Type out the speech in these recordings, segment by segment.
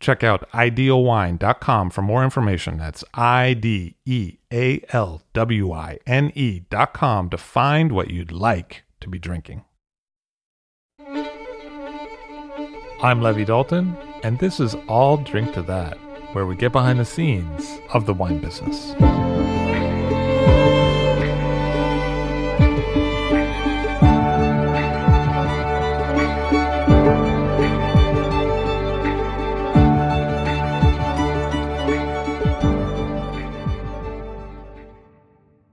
Check out idealwine.com for more information. That's I D E A L W I N E.com to find what you'd like to be drinking. I'm Levi Dalton, and this is I'll Drink to That, where we get behind the scenes of the wine business.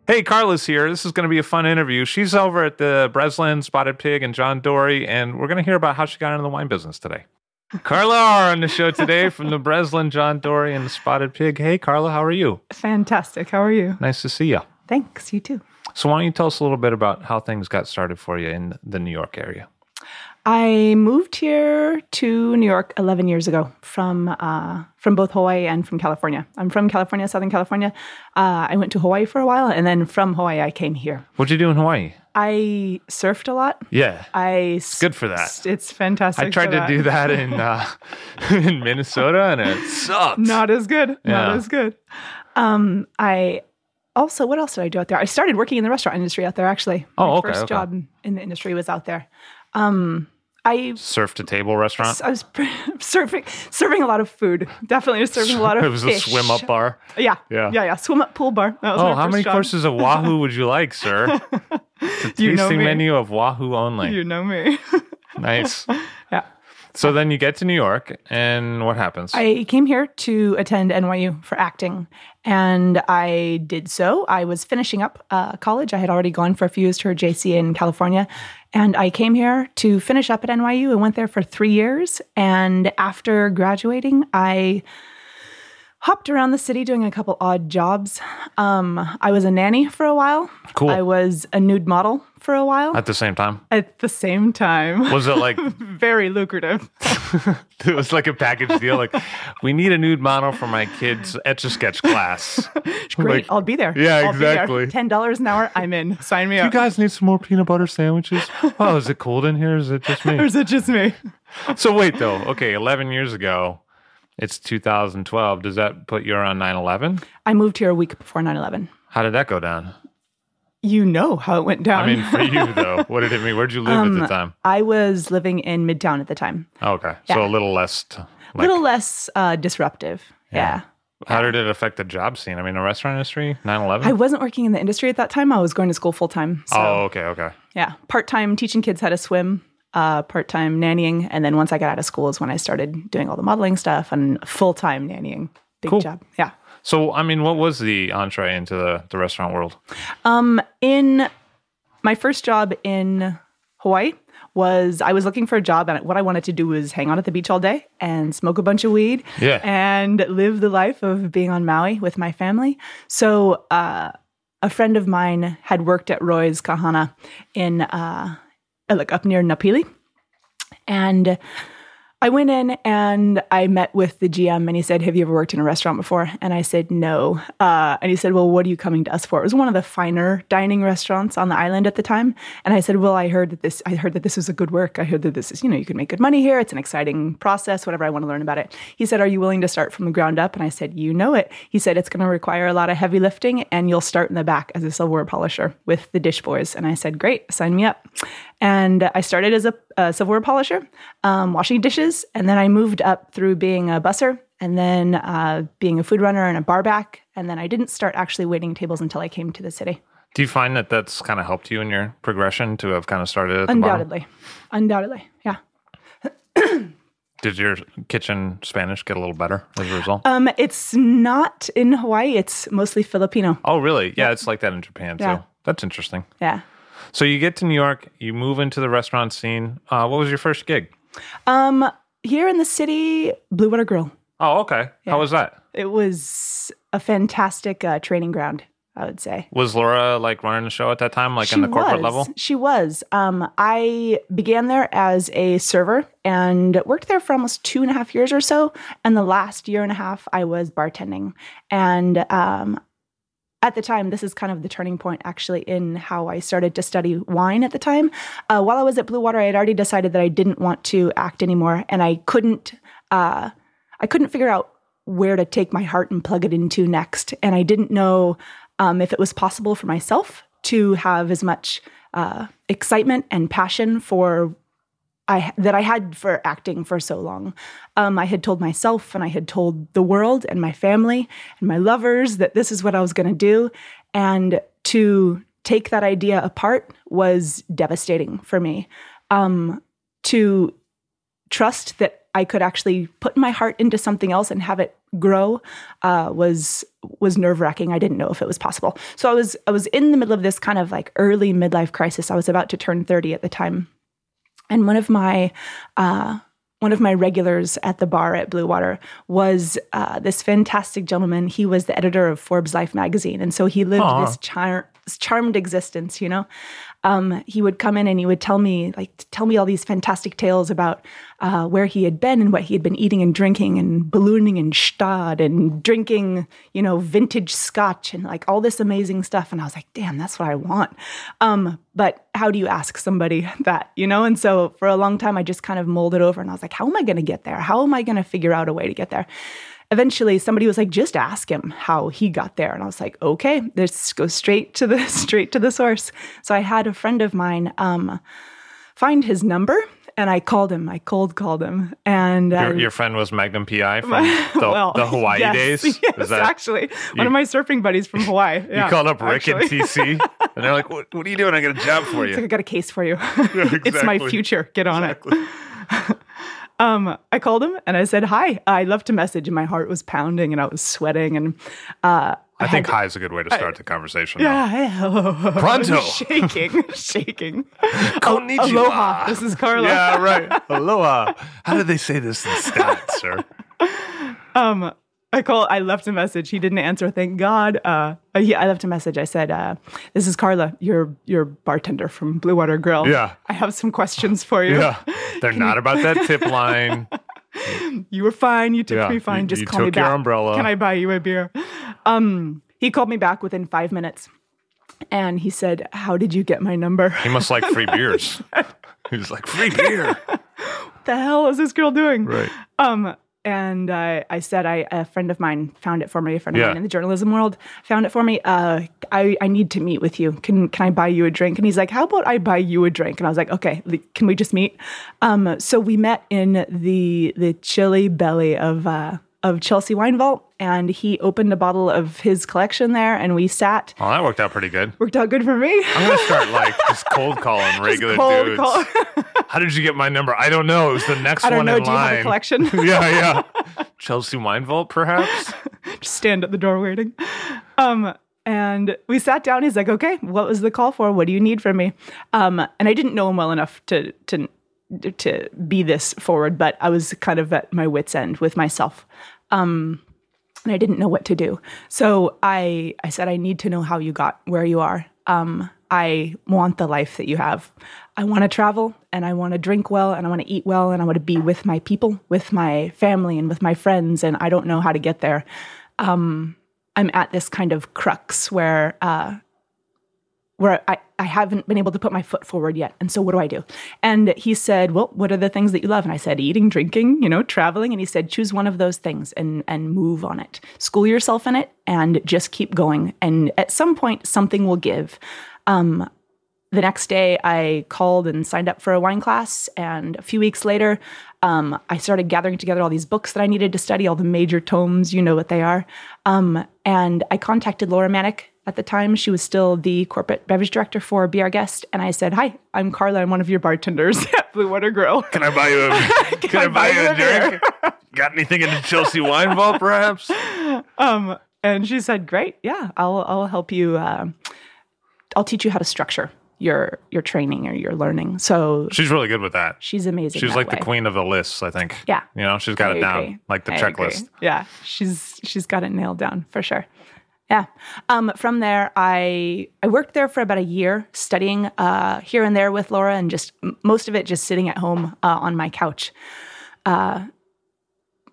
Hey, Carla's here. This is going to be a fun interview. She's over at the Breslin, Spotted Pig, and John Dory, and we're going to hear about how she got into the wine business today. Carla are on the show today from the Breslin, John Dory, and the Spotted Pig. Hey, Carla, how are you? Fantastic. How are you? Nice to see you. Thanks. You too. So, why don't you tell us a little bit about how things got started for you in the New York area? I moved here to New York 11 years ago from uh, from both Hawaii and from California. I'm from California, Southern California. Uh, I went to Hawaii for a while, and then from Hawaii, I came here. What'd you do in Hawaii? I surfed a lot. Yeah, I it's good for that. It's fantastic. I tried to do that in uh, in Minnesota, and it sucked. Not as good. Not as good. Um, I also, what else did I do out there? I started working in the restaurant industry out there. Actually, Oh, my okay, First okay. job in the industry was out there. Um, I Surf to table restaurant. I was serving serving a lot of food. Definitely was serving a lot of food. it was fish. a swim up bar. Yeah, Yeah. yeah, yeah. Swim up pool bar. That was Oh, how many job. courses of Wahoo would you like, sir? It's a You know tasting me. menu of Wahoo only. You know me. Nice. yeah. So then you get to New York, and what happens? I came here to attend NYU for acting, and I did so. I was finishing up uh, college. I had already gone for a few years to a JC in California, and I came here to finish up at NYU and went there for three years. And after graduating, I hopped around the city doing a couple odd jobs. Um, I was a nanny for a while. Cool. I was a nude model for a while. At the same time, At the same time, was it like very lucrative. it was like a package deal? Like, we need a nude model for my kids' etch a sketch class. Great, Like, I'll be there. Yeah, I'll there. exactly. Ten dollars an hour, I'm in. Sign me up. you guys need some more peanut butter sandwiches. Oh, is it cold in here? Is it just or me? is it just me? So wait, though. Okay, eleven years ago, it's 2012. Does that put you around 9/11? I moved here a week before 9-11. How did that go down? You know how it went down. I mean, for you though, what did it mean? Where'd you live Um, at the time? I was living in Midtown at the time. Oh, okay, so a little less. Like, little less uh, disruptive. Yeah. How did it affect the job scene? I mean, the restaurant industry, 9/11. I wasn't working in the industry at that time. I was going to school full time. So, oh, okay, okay. yeah. Part time teaching kids how to swim, uh, part time nannying. And then once I got out of school is when I started doing all the modeling stuff and full time nannying. Big Cool. job. Yeah. So, I mean, what was the entree into the, the restaurant world? Um, in my first job in Hawaii was I was looking for a job and what I wanted to do was hang out at the beach all day and smoke a bunch of weed Yeah. and live the life of being on Maui with my family. So uh, a friend of mine had worked at Roy's Kahana in uh, like up near Napili. And I went in and I met with the GM and he said, Have you ever worked in a restaurant before? And I said, No. Uh, and he said, Well, what are you coming to us for? It was one of the finer dining restaurants on the island at the time. And I said, Well, I heard that this I heard that this was a good work. I heard that this is, you know, you can make good money here. It's an exciting process, whatever I want to learn about it. He said, Are you willing to start from the ground up? And I said, You know it. He said, It's gonna require a lot of heavy lifting and you'll start in the back as a silverware polisher with the dish boys. And I said, Great, sign me up. And I started as a, a silverware polisher, um, washing dishes. And then I moved up through being a busser and then uh, being a food runner and a bar back. And then I didn't start actually waiting tables until I came to the city. Do you find that that's kind of helped you in your progression to have kind of started at the bottom? Undoubtedly. Undoubtedly. Yeah. Did your kitchen Spanish get a little better as a result? Um, it's not in Hawaii. It's mostly Filipino. oh, really? Yeah, it's like that in Japan Yeah. too. That's interesting. Yeah. So you get to New York, you move into the restaurant scene. Uh, what was your first gig? Um, here in the city, Blue Water Grill. Oh, okay. How was that? It was a fantastic uh, training ground, I would say. Was Laura like running the show at that time, like in the corporate was. level? She was. Um, I began there as a server and worked there for almost two and a half years or so. And the last year and a half, I was bartending. And um, at the time, this is kind of the turning point actually in how I started to study wine at the time. Uh, while I was at Blue Water, I had already decided that I didn't want to act anymore, and I couldn't. Uh, I couldn't figure out where to take my heart and plug it into next, and I didn't know um, if it was possible for myself to have as much uh, excitement and passion for I that I had for acting for so long. Um, I had told myself and I had told the world and my family and my lovers that this is what I was going to do, and to take that idea apart was devastating for me. Um, to trust that I could actually put my heart into something else and have it grow uh, was was nerve wracking. I didn't know if it was possible. So I was I was in the middle of this kind of like early midlife crisis. I was about to turn thirty at the time, and one of my uh, one of my regulars at the bar at Blue Water was uh, this fantastic gentleman. He was the editor of Forbes Life magazine, and so he lived Aw. this char- charmed existence. You know, um, he would come in and he would tell me like tell me all these fantastic tales about uh, where he had been and what he had been eating and drinking and ballooning and Stad and drinking you know vintage scotch and like all this amazing stuff. And I was like damn that's what I want. Um, but how do you ask somebody that you know? And so for a long time I just kind of molded over and I was like how am I going to get there? How am I going to figure out a way to get there eventually somebody was like just ask him how he got there and i was like okay let's go straight to the straight to the source so i had a friend of mine um, find his number and i called him i cold called him and Your, your friend was Magnum PI from the, well, the Hawaii yes, days. Yes, Is that actually, one of my surfing buddies from Hawaii. you called up Rick actually. and TC, and they're like, "What? What are you doing? I got a job for It's like, I got a case for you. it's my future. Get on it. Um, I called him and I said, "Hi, I love to message." And my heart was pounding and I was sweating and uh, I think had- high is a good way to start the conversation. Yeah, Pronto. shaking, shaking. Konnichiwa. Aloha. This is Carla. Yeah, right. Aloha. How did they say this in stats, sir? Um, I call. I left a message. He didn't answer. Thank God. Uh, yeah, I left a message. I said, uh, "This is Carla, your your bartender from Blue Water Grill. Yeah. I have some questions for you. Yeah, they're not about that tip line. You were fine. You took Yeah, me fine. you- Just you call me took your back. umbrella. Can I buy you a beer? Um, he called me back within five minutes, and he said, "How did you get my number? He must like free beers. He was like, free beer. What the hell is this girl doing?" Right. Um, and I, I said, I a friend of mine found it for me. A friend of Yeah. mine in the journalism world found it for me. Uh, I, I need to meet with you. Can can I buy you a drink? And he's like, How about I buy you a drink? And I was like, Okay, can we just meet? Um, so we met in the the chilly belly of uh, of Chelsea Wine Vault, and he opened a bottle of his collection there, and we sat. Oh, that worked out pretty good. Worked out good for me. I'm gonna start like just cold calling regular Cold dudes. call. How did you get my number? I don't know. It was the next I don't one know. in Do you line. have a collection? yeah, yeah. Chelsea Wine Vault, perhaps. just stand at the door waiting. Um, and we sat down. He's like, "Okay, what was the call for? What do you need from me?" Um, and I didn't know him well enough to to to be this forward, but I was kind of at my wits' end with myself. Um, and I didn't know what to do. So I I said, "I need to know how you got where you are. Um, I want the life that you have. I want to travel and I want to drink well and I want to eat well and I want to be with my people, with my family and with my friends. And I don't know how to get there. Um, I'm at this kind of crux where uh, where I, I haven't been able to put my foot forward yet. And so what do I do? And he said, Well, what are the things that you love? And I said, eating, drinking, you know, traveling. And he said, choose one of those things and and move on it. School yourself in it and just keep going. And at some point something will give. Um, the next day I called and signed up for a wine class. And a few weeks later, um, I started gathering together all these books that I needed to study, all the major tomes, you know what they are. Um, and I contacted Laura Maniec at the time. She was still the corporate beverage director for B.R. Guest. And I said, Hi, I'm Carla. I'm one of your bartenders at Blue Water Grill. Can I buy you a, can, I buy you a drink? Got anything in the Chelsea wine vault, perhaps? Um, and she said, Great. Yeah, I'll, I'll help you. Uh, I'll teach you how to structure your your training or your learning. So She's really good with that. she's amazing. She's like way. the queen of the lists, I think. Yeah. You know, she's got I it down, like the I agree. checklist. Yeah, she's she's got it nailed down for sure. Yeah. Um, from there, I I worked there for about a year, studying uh, here and there with Laura, and just most of it just sitting at home uh, on my couch, uh,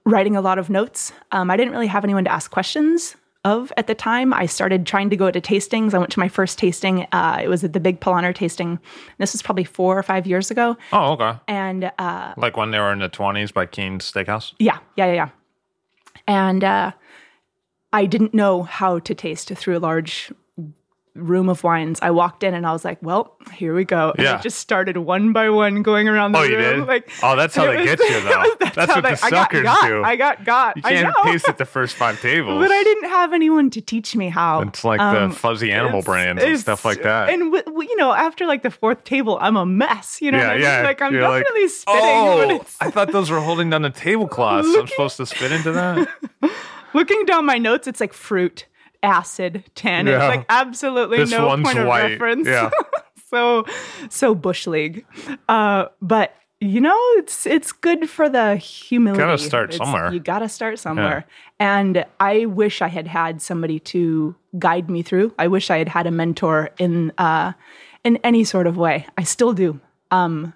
writing a lot of notes. Um, I didn't really have anyone to ask questions of at the time. I started trying to go to tastings. I went to my first tasting. Uh, it was at the Big Polaner tasting. This was probably four or five years ago, Oh, okay. and uh, Like when they were in the 20s by Keen's Steakhouse? Yeah, yeah, yeah, yeah. And uh, I didn't know how to taste through a large room of wines. I walked in and I was like, "Well, here we go." And Yeah. I just started one by one going around the Oh, room. you did? Like, Oh, that's how they was- get you, though. That's how what the I got suckers got. do. I got got. You I can't taste at the first five tables. But I didn't have anyone to teach me how. It's like Um, the fuzzy animal brands and stuff like that. And w- w- you know, after like the fourth table, I'm a mess. You know, yeah, I mean? yeah. Like I'm You're like, definitely spitting. Oh, I thought those were holding down the tablecloths. I'm supposed to spit into that. looking down my notes. It's like fruit, acid, tannin. Yeah. It's like absolutely This no point of white. reference. Yeah. so, so bush league. Uh, but you know, it's it's good for the humility. You gotta start It's- somewhere. You gotta start somewhere. And I wish I had had somebody to guide me through. I wish I had had a mentor in uh, in any sort of way. I still do. Um,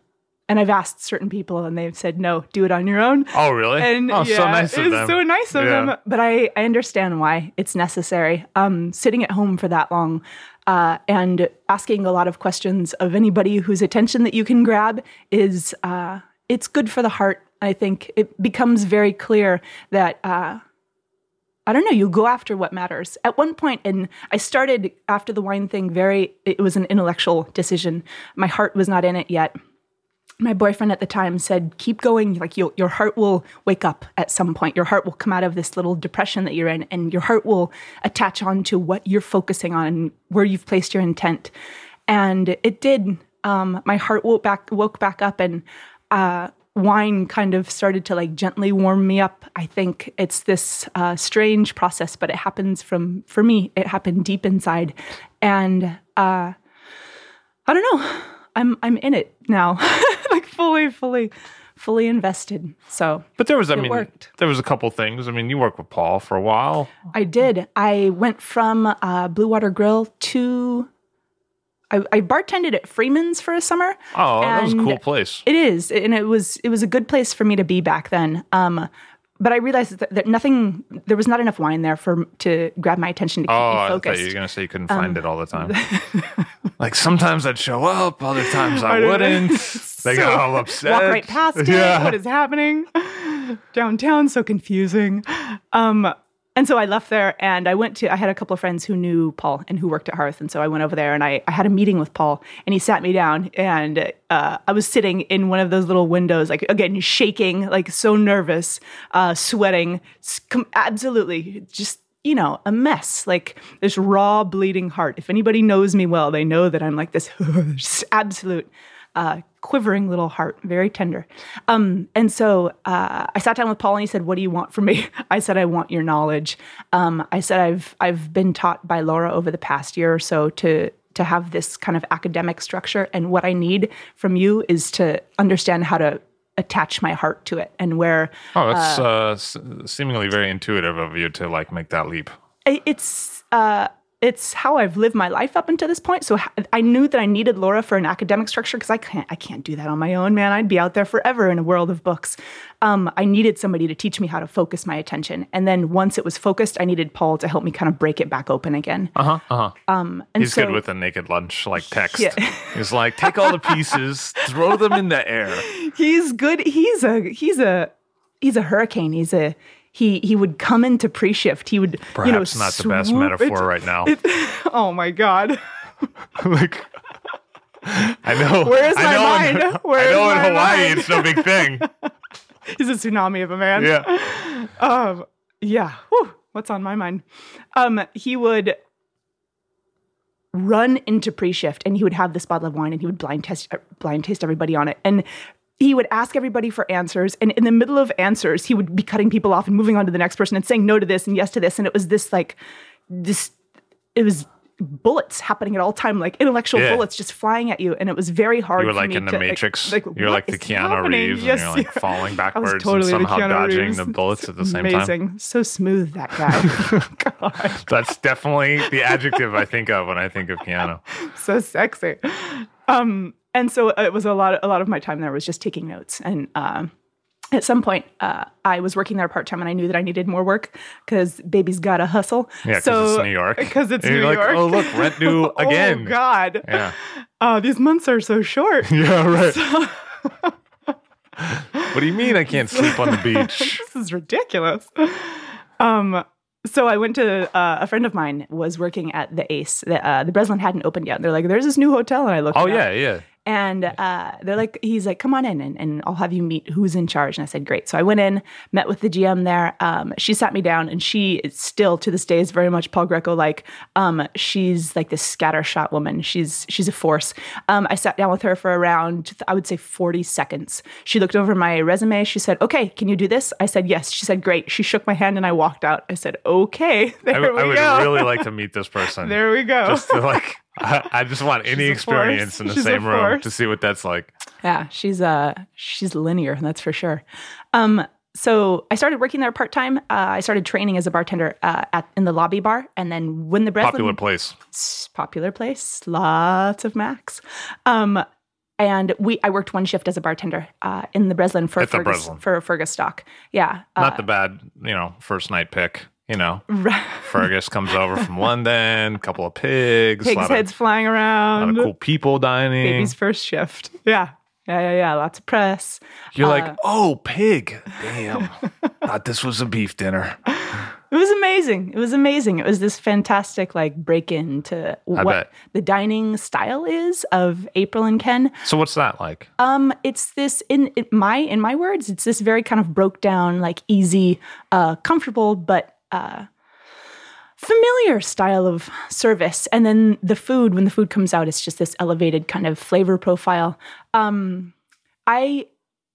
and I've asked certain people, and they've said, "No, do it on your own." Oh, really? And oh, yeah, so nice of it's them. so nice of Yeah. them. But I, I understand why it's necessary. Um, sitting at home for that long uh, and asking a lot of questions of anybody whose attention that you can grab is uh, it's good for the heart. I think it becomes very clear that. Uh, I don't know, you go after what matters. At one point, and I started after the wine thing very, it was an intellectual decision. My heart was not in it yet my boyfriend at the time said, "Keep going. Like you, your heart will wake up at some point. Your heart will come out of this little depression that you're in, and your heart will attach on to what you're focusing on and where you've placed your intent." And it did. Um, my heart woke back, woke back up, and uh, wine kind of started to like gently warm me up. I think it's this uh, strange process, but it happens from for me. It happened deep inside, and uh, I don't know. I'm I'm in it now, like fully, fully, fully invested. So But there was, I It mean, worked. there was a couple things. I mean, you worked with Paul for a while. I did. I went from uh, Blue Water Grill to I, I bartended at Freeman's for a summer. Oh, that was a cool place. It is, and it was it was a good place for me to be back then. Um, but I realized that, that nothing, there was not enough wine there for to grab my attention to keep Oh, me I thought you were going to say you couldn't Um, find it all the time. like sometimes I'd show up, other times I, don't wouldn't. They got all upset. Walk right past it. Yeah. What is happening? Downtown, so confusing. Um, and so I left there and I went to, I had a couple of friends who knew Paul and who worked at Hearth. And so I went over there and I, I had a meeting with Paul and he sat me down and uh, I was sitting in one of those little windows, like again, shaking, like so nervous, uh, sweating, absolutely just you know, a mess, like this raw bleeding heart. If anybody knows me well, they know that I'm like this absolute uh, quivering little heart, very tender. Um, and so uh, I sat down with Paul and he said, "What do you want from me?" I said, "I want your knowledge." Um, I said, "I've I've been taught by Laura over the past year or so to." To have this kind of academic structure, and what I need from you is to understand how to attach my heart to it, and where Oh, it's uh, s- seemingly very intuitive of you to like make that leap. It's uh it's how I've lived my life up until this point. So I knew that I needed Laura for an academic structure because I can't I can't do that on my own, man. I'd be out there forever in a world of books. Um, I needed somebody to teach me how to focus my attention, and then once it was focused, I needed Paul to help me kind of break it back open again. Uh huh. Uh huh. And He's so, good with a naked lunch like text. Yeah. He's like, take all the pieces, throw them in the air. he's good. He's a he's a he's a hurricane. He's a he he would come into pre-shift. He would Perhaps you know not the best metaphor it- right now. Oh my god. like, I know. Where's I my know mind? Where's I know in Hawaii mind? it's no big thing. He's a tsunami of a man. Yeah. Um, yeah. Whew, what's on my mind? Um, he would run into pre-shift and he would have this bottle of wine and he would blind test uh, blind taste everybody on it and he would ask everybody for answers and in the middle of answers he would be cutting people off and moving on to the next person and saying no to this and yes to this and it was this like this it was bullets happening at all time like intellectual Yeah. bullets just flying at you and it was very hard You were like in the to, Matrix. like, you're like the Keanu happening? Reeves, Yes, and you're like yeah. falling backwards totally and somehow Keanu dodging Reeves. the bullets at the same Amazing. time. So smooth that guy. God, That's definitely the adjective I think of when I think of Keanu. so sexy. Um, and so it was a lot. Of, a lot of my time there was just taking notes. And um, at some point, uh, I was working there part time, and I knew that I needed more work because baby's got to hustle. Yeah, because so, it's New York. Because it's And New like, York. oh look, rent due again. oh God. Yeah. Oh, these months are so short. Yeah, right. what do you mean I can't sleep on the beach? this is ridiculous. Um, so I went to uh, a friend of mine was working at the Ace. The, uh, the Breslin hadn't opened yet. They're like, "There's this new hotel," and I looked. Oh it up. yeah, yeah. And uh, they're like, he's like, come on in and, and I'll have you meet who's in charge. And I said, great. So I went in, met with the GM there. Um, she sat me down and she is still to this day is very much Paul Grieco like. Um, she's like this scattershot woman. She's she's a force. Um, I sat down with her for around, I would say 40 seconds. She looked over my resume. She said, okay, can you do this? I said, yes. She said, great. She shook my hand and I walked out. I said, okay, there I, we I would go. really like to meet this person. there we go. Just to like, I, I just want any experience force. in the She's same room to see what that's like. Yeah, she's uh she's linear, that's for sure. Um, so I started working there part time. Uh, I started training as a bartender uh, at in the lobby bar, and then when the Breslin Popular place. popular place, lots of Macs. Um, and we I worked one shift as a bartender uh, in the Breslin for At the Fergus, Breslin. for Fergus stock. Yeah, uh, Not the bad, you know, first night pick. You know, right. Fergus comes over from London, a couple of pigs, a pigs' lot, heads of, flying lot around. of cool people dining. Baby's first shift. Yeah, yeah, yeah, yeah. Lots of press. You're uh, like, oh, pig. Damn. Thought this was a beef dinner. It was amazing. It was amazing. It was this fantastic like break into what the dining style is of April and Ken. So what's that like? Um, it's this in, in my in my words, it's this very kind of broke down, like easy, uh, comfortable, but uh, familiar style of service. And then the food, when the food comes out, it's just this elevated kind of flavor profile. Um, I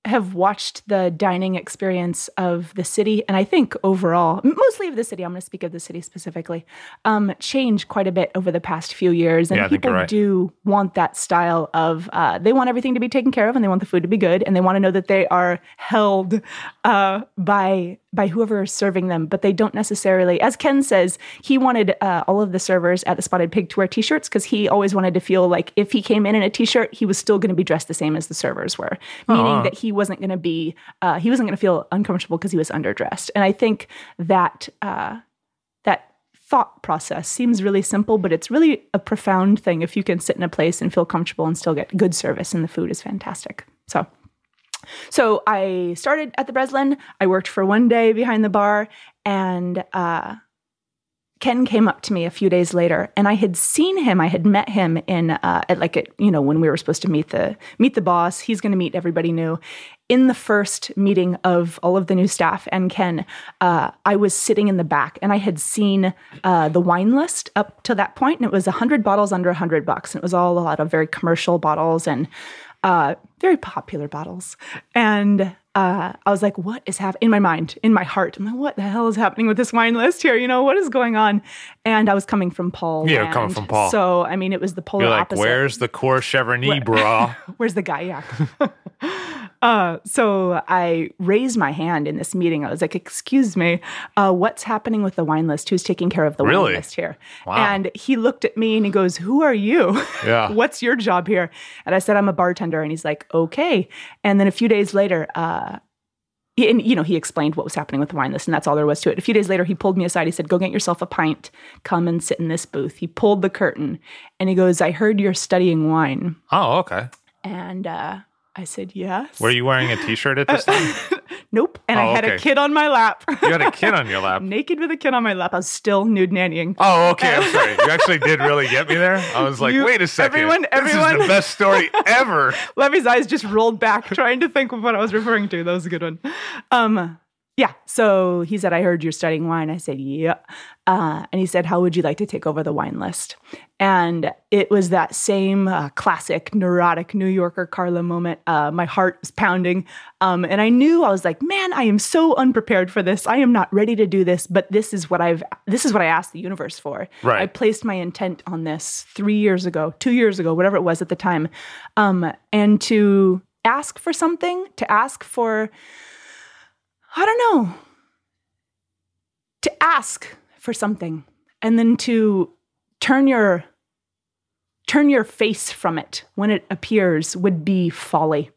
have watched the dining experience of the city, and I think overall, mostly of the city, I'm going to speak of the city specifically, um, change quite a bit over the past few years. And Yeah, people right. do want that style of, uh, they want everything to be taken care of and they want the food to be good and they want to know that they are held uh, by by whoever is serving them, but they don't necessarily, as Ken says, he wanted uh, all of the servers at the Spotted Pig to wear t-shirts because he always wanted to feel like if he came in in a t-shirt, he was still going to be dressed the same as the servers were, meaning that he wasn't going to be, uh, he wasn't going to feel uncomfortable because he was underdressed. And I think that uh, that thought process seems really simple, but it's really a profound thing if you can sit in a place and feel comfortable and still get good service, and the food is fantastic. So. So I started at the Breslin. I worked for one day behind the bar, and uh, Ken came up to me a few days later, and I had seen him. I had met him in uh, at like you know when we were supposed to meet the meet the boss. He's going to meet everybody new. In the first meeting of all of the new staff and Ken, uh, I was sitting in the back, and I had seen uh, the wine list up to that point, and it was hundred bottles under hundred bucks, and it was all a lot of very commercial bottles and uh, very popular bottles. And uh, I was like, what is happening in my mind, in my heart? I'm like, what the hell is happening with this wine list here? You know, what is going on? And I was coming from Paul. Yeah, land. coming from Paul. So, I mean, it was the polar You're like, opposite. where's the core Chevrolet, bra? Where's the? Yeah. uh, so I raised my hand in this meeting. I was like, "Excuse me, uh, what's happening with the wine list? Who's taking care of the Really? wine list here?" Wow. And he looked at me and he goes, "Who are you? Yeah. what's your job here?" And I said, "I'm a bartender." And he's like, "Okay." And then a few days later, uh, he- and you know, he explained what was happening with the wine list, and that's all there was to it. A few days later, he pulled me aside. He said, "Go get yourself a pint. Come and sit in this booth." He pulled the curtain, and he goes, "I heard you're studying wine." Oh, okay. And uh, I said, yes. Were you wearing a t-shirt at this time? Nope. And I Oh, had a kid on my lap. You had a kid on your lap. Naked with a kid on my lap. I was still nude nannying. Oh, okay. I'm sorry. You actually did really get me there. I was like, You- wait a second. everyone- everyone. this is the best story ever. Levi's eyes just rolled back, trying to think of what I was referring to. That was a good one. Um, yeah. So he said, I heard you're studying wine. I said, yeah. Uh, and he said, How would you like to take over the wine list? And it was that same uh, classic neurotic New Yorker Carla moment. Uh, my heart was pounding. Um, and I knew I was like, man, I am so unprepared for this. I am not ready to do this, but this is what I've, this is what I asked the universe for. Right. I placed my intent on this three years ago, two years ago, whatever it was at the time. Um, and to ask for something, to ask for, I don't know, to ask for something and then to turn your turn your face from it when it appears would be folly.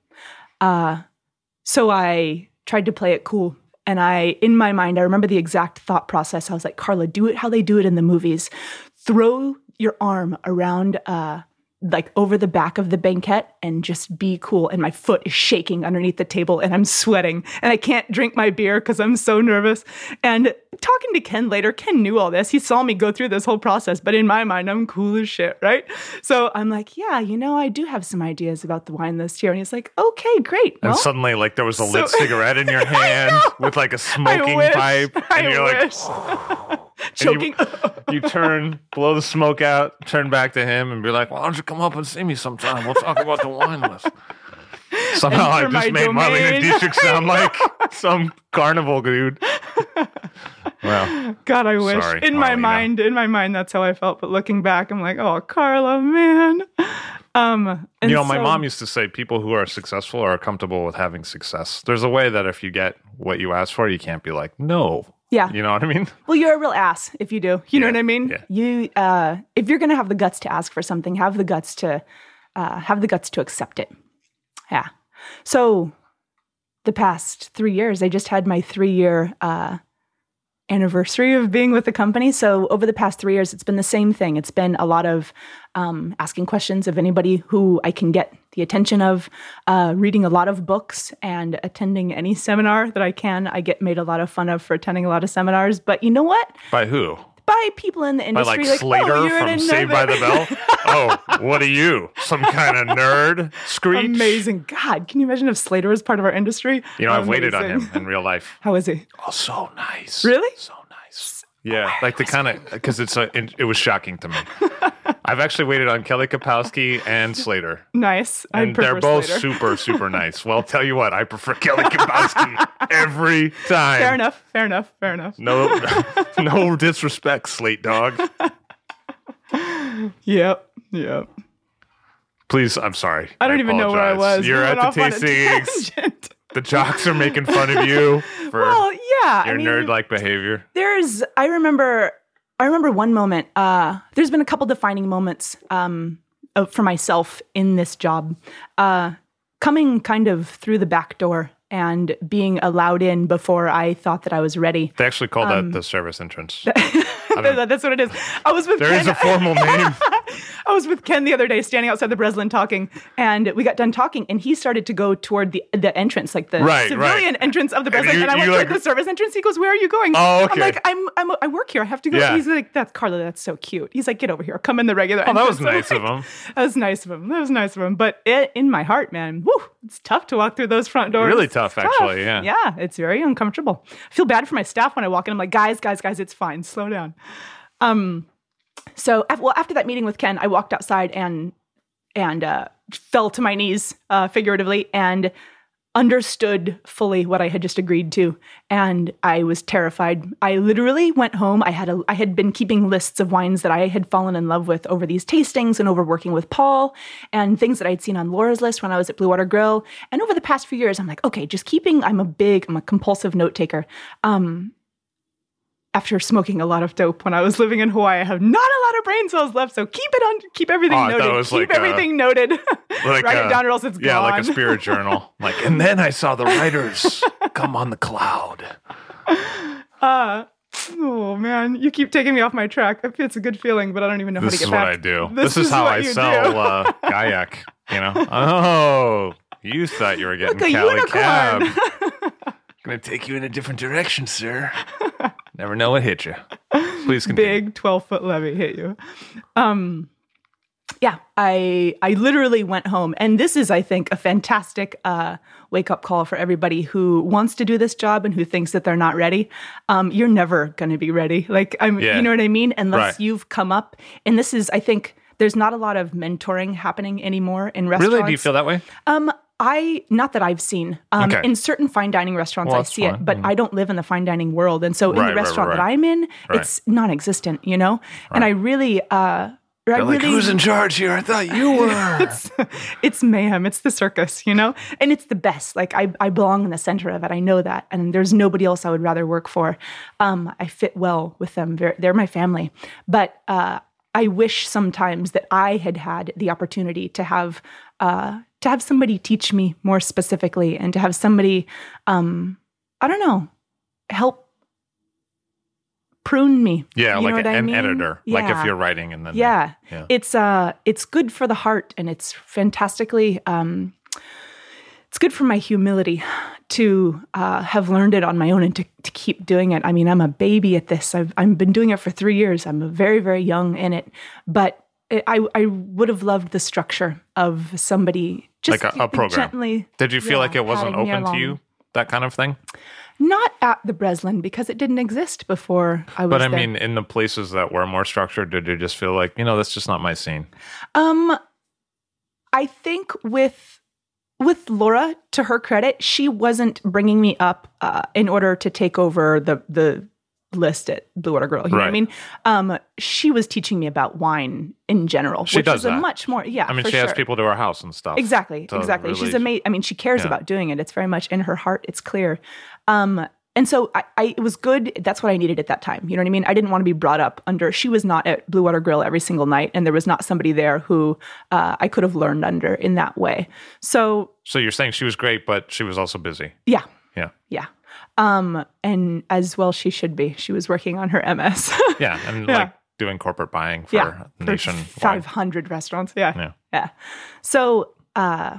Uh, so I tried to play it cool. And I, in my mind, I remember the exact thought process. I was like, Carla, do it how they do it in the movies. Throw your arm around uh, like over the back of the banquette and just be cool. And my foot is shaking underneath the table and I'm sweating and I can't drink my beer because I'm so nervous. And talking to Ken later, Ken knew all this. He saw me go through this whole process, but in my mind, I'm cool as shit, right? So I'm like, yeah, you know, I do have some ideas about the wine list here. And he's like, okay, great. And suddenly, like, there was a lit So- cigarette in your hand with like a smoking pipe, and I you're like, wish. and choking. you turn, blow the smoke out, turn back to him, and be like, "Why don't you come up and see me sometime? We'll talk about the wine list." Somehow, I Enter my just made Marlene domain. Dietrich sound like some carnival dude. well, God, I wish. Sorry, in my mind, in my mind, that's how I felt. But looking back, I'm like, oh, Carla, man. Um, you know, my mom used to say people who are successful are comfortable with having success. There's a way that if you get what you ask for, you can't be like, no. Yeah. You know what I mean? Well, you're a real ass if you do. You know what I mean? yeah. You, uh, if you're gonna have the guts to ask for something, have the guts to, uh, have the guts to accept it. Yeah. So, the past three years, I just had my three year uh, anniversary of being with the company. So, over the past three years, it's been the same thing. It's been a lot of um, asking questions of anybody who I can get the attention of, uh, reading a lot of books, and attending any seminar that I can. I get made a lot of fun of for attending a lot of seminars. But you know what? By who? By people in the By industry, like oh, Slater oh, from Saved by the Bell? oh, what are you? Some kind of nerd? Screech? Amazing. God, can you imagine if Slater was part of our industry? You know, I've waited on him in real life. How is he? Oh, so nice. Really? So nice. Yeah, like the kind of because it's uh, a, it, it was shocking to me. I've actually waited on Kelly Kapowski and Slater, Nice. I and prefer they're both Slater. super super nice. Well, I'll tell you what, I prefer Kelly Kapowski every time. Fair enough. Fair enough. Fair enough. No, no disrespect, Slate Dog. Yep. Yep. Please, I'm sorry. I don't even know where I was. You're We at the off on a tasting. tangent. The jocks are making fun of you for Well, yeah. your I mean, nerd-like behavior. there's I remember I remember one moment. Uh, there's been a couple defining moments um, of, for myself in this job. Uh, coming kind of through the back door and being allowed in before I thought that I was ready. They actually call Um, that the service entrance. That- That's what it is. I was with There Ken. is a formal name. I was with Ken the other day, standing outside the Breslin talking, and we got done talking, and he started to go toward the the entrance, like the Right, civilian right. entrance of the And Breslin. you- And, I went you toward like- the service entrance. He goes, "Where are you going?" Oh, okay. I'm like, "I'm, I'm I work here. I have to go." Yeah. He's like, "That's Carla. That's so cute." He's like, "Get over here. Come in the regular." Oh, that was nice I'm of him. That was nice of him. That was nice of him. But it, in my heart, man, woo, it's tough to walk through those front doors. Really It's tough, actually, yeah. Yeah, it's very uncomfortable. I feel bad for my staff when I walk in. I'm like, guys, guys, guys, it's fine. Slow down. Um, so well, after that meeting with Ken, I walked outside and and uh, fell to my knees, uh, figuratively, and understood fully what I had just agreed to, and I was terrified. I literally went home. I had a I had been keeping lists of wines that I had fallen in love with over these tastings and over working with Paul and things that I'd seen on Laura's list when I was at Blue Water Grill. And over the past few years, I'm like, okay, just keeping. I'm a big, I'm a compulsive note taker. Um, after smoking a lot of dope when I was living in Hawaii, I have not a lot of brain cells left. So keep it on, keep everything Oh, noted. keep like, everything noted. Like Write a- it down or else it's yeah, gone. like a spirit journal. Like, and then I saw the writers come on the cloud. Uh, oh man, you keep taking me off my track. It's a good feeling, but I don't even know This how to is get what back. I do. This This, is, is how I sell uh, kayak. You know? Oh, you thought you were getting Look, a Cali unicorn. cab. Gonna take you in a different direction, sir. Never know what hit you. Please continue. Big twelve foot Levi hit you. Um, yeah, I I literally went home, and this is, I think, a fantastic uh, wake up call for everybody who wants to do this job and who thinks that they're not ready. Um, you're never going to be ready. Like I'm, Yeah. you know what I mean? Unless Right. you've come up, and this is, I think, there's not a lot of mentoring happening anymore in restaurants. Really? Do you feel that way? Um, I not that I've seen. Um, Okay. in certain fine dining restaurants, Well, I see fine. it, but I don't live in the fine dining world, and so in Right, the right, restaurant right, that. I'm in, Right. it's non-existent. You know, and I really, uh, I like, really, who's in charge here? I thought you were. it's, it's mayhem. It's the circus, you know, and it's the best. Like I, I belong in the center of it. I know that, and there's nobody else I would rather work for. Um, I fit well with them. They're, they're my family, but uh, I wish sometimes that I had had the opportunity to have uh, to have somebody teach me more specifically, and to have somebody, um, I don't know, help prune me. yeah, You know like what I an mean? editor. Like if you're writing and then Yeah. Yeah. It's uh it's good for the heart and it's fantastically um it's good for my humility to uh, have learned it on my own and to, to keep doing it. I mean, I'm a baby at this. I've I've been doing it for three years. I'm very very young in it, but I I would have loved the structure of somebody just Like a- a program. gently. Did you feel yeah, like it wasn't open to you? That kind of thing. Not at the Breslin because it didn't exist before I was But I there. mean, in the places that were more structured, did you just feel like, you know, that's just not my scene? Um, I think with with Laura, to her credit, she wasn't bringing me up uh, in order to take over the the list at Blue Water Grill. You know what I mean? Um, she was teaching me about wine in general, She which does is a much more yeah. I mean, she has people to her house and stuff. Exactly, exactly. She's really- amazing. I mean, she cares Yeah. about doing it. It's very much in her heart. It's clear. Um, and so I, I, it was good. That's what I needed at that time. You know what I mean? I didn't want to be brought up under. She was not at Blue Water Grill every single night, and there was not somebody there who uh, I could have learned under in that way. So So you're saying she was great, but she was also busy. yeah, Yeah. yeah. Um, and as well she should be. She was working on her MS. Yeah. And Yeah. like doing corporate buying for yeah, for nationwide. 500 restaurants. Yeah. Yeah. Yeah. So, uh,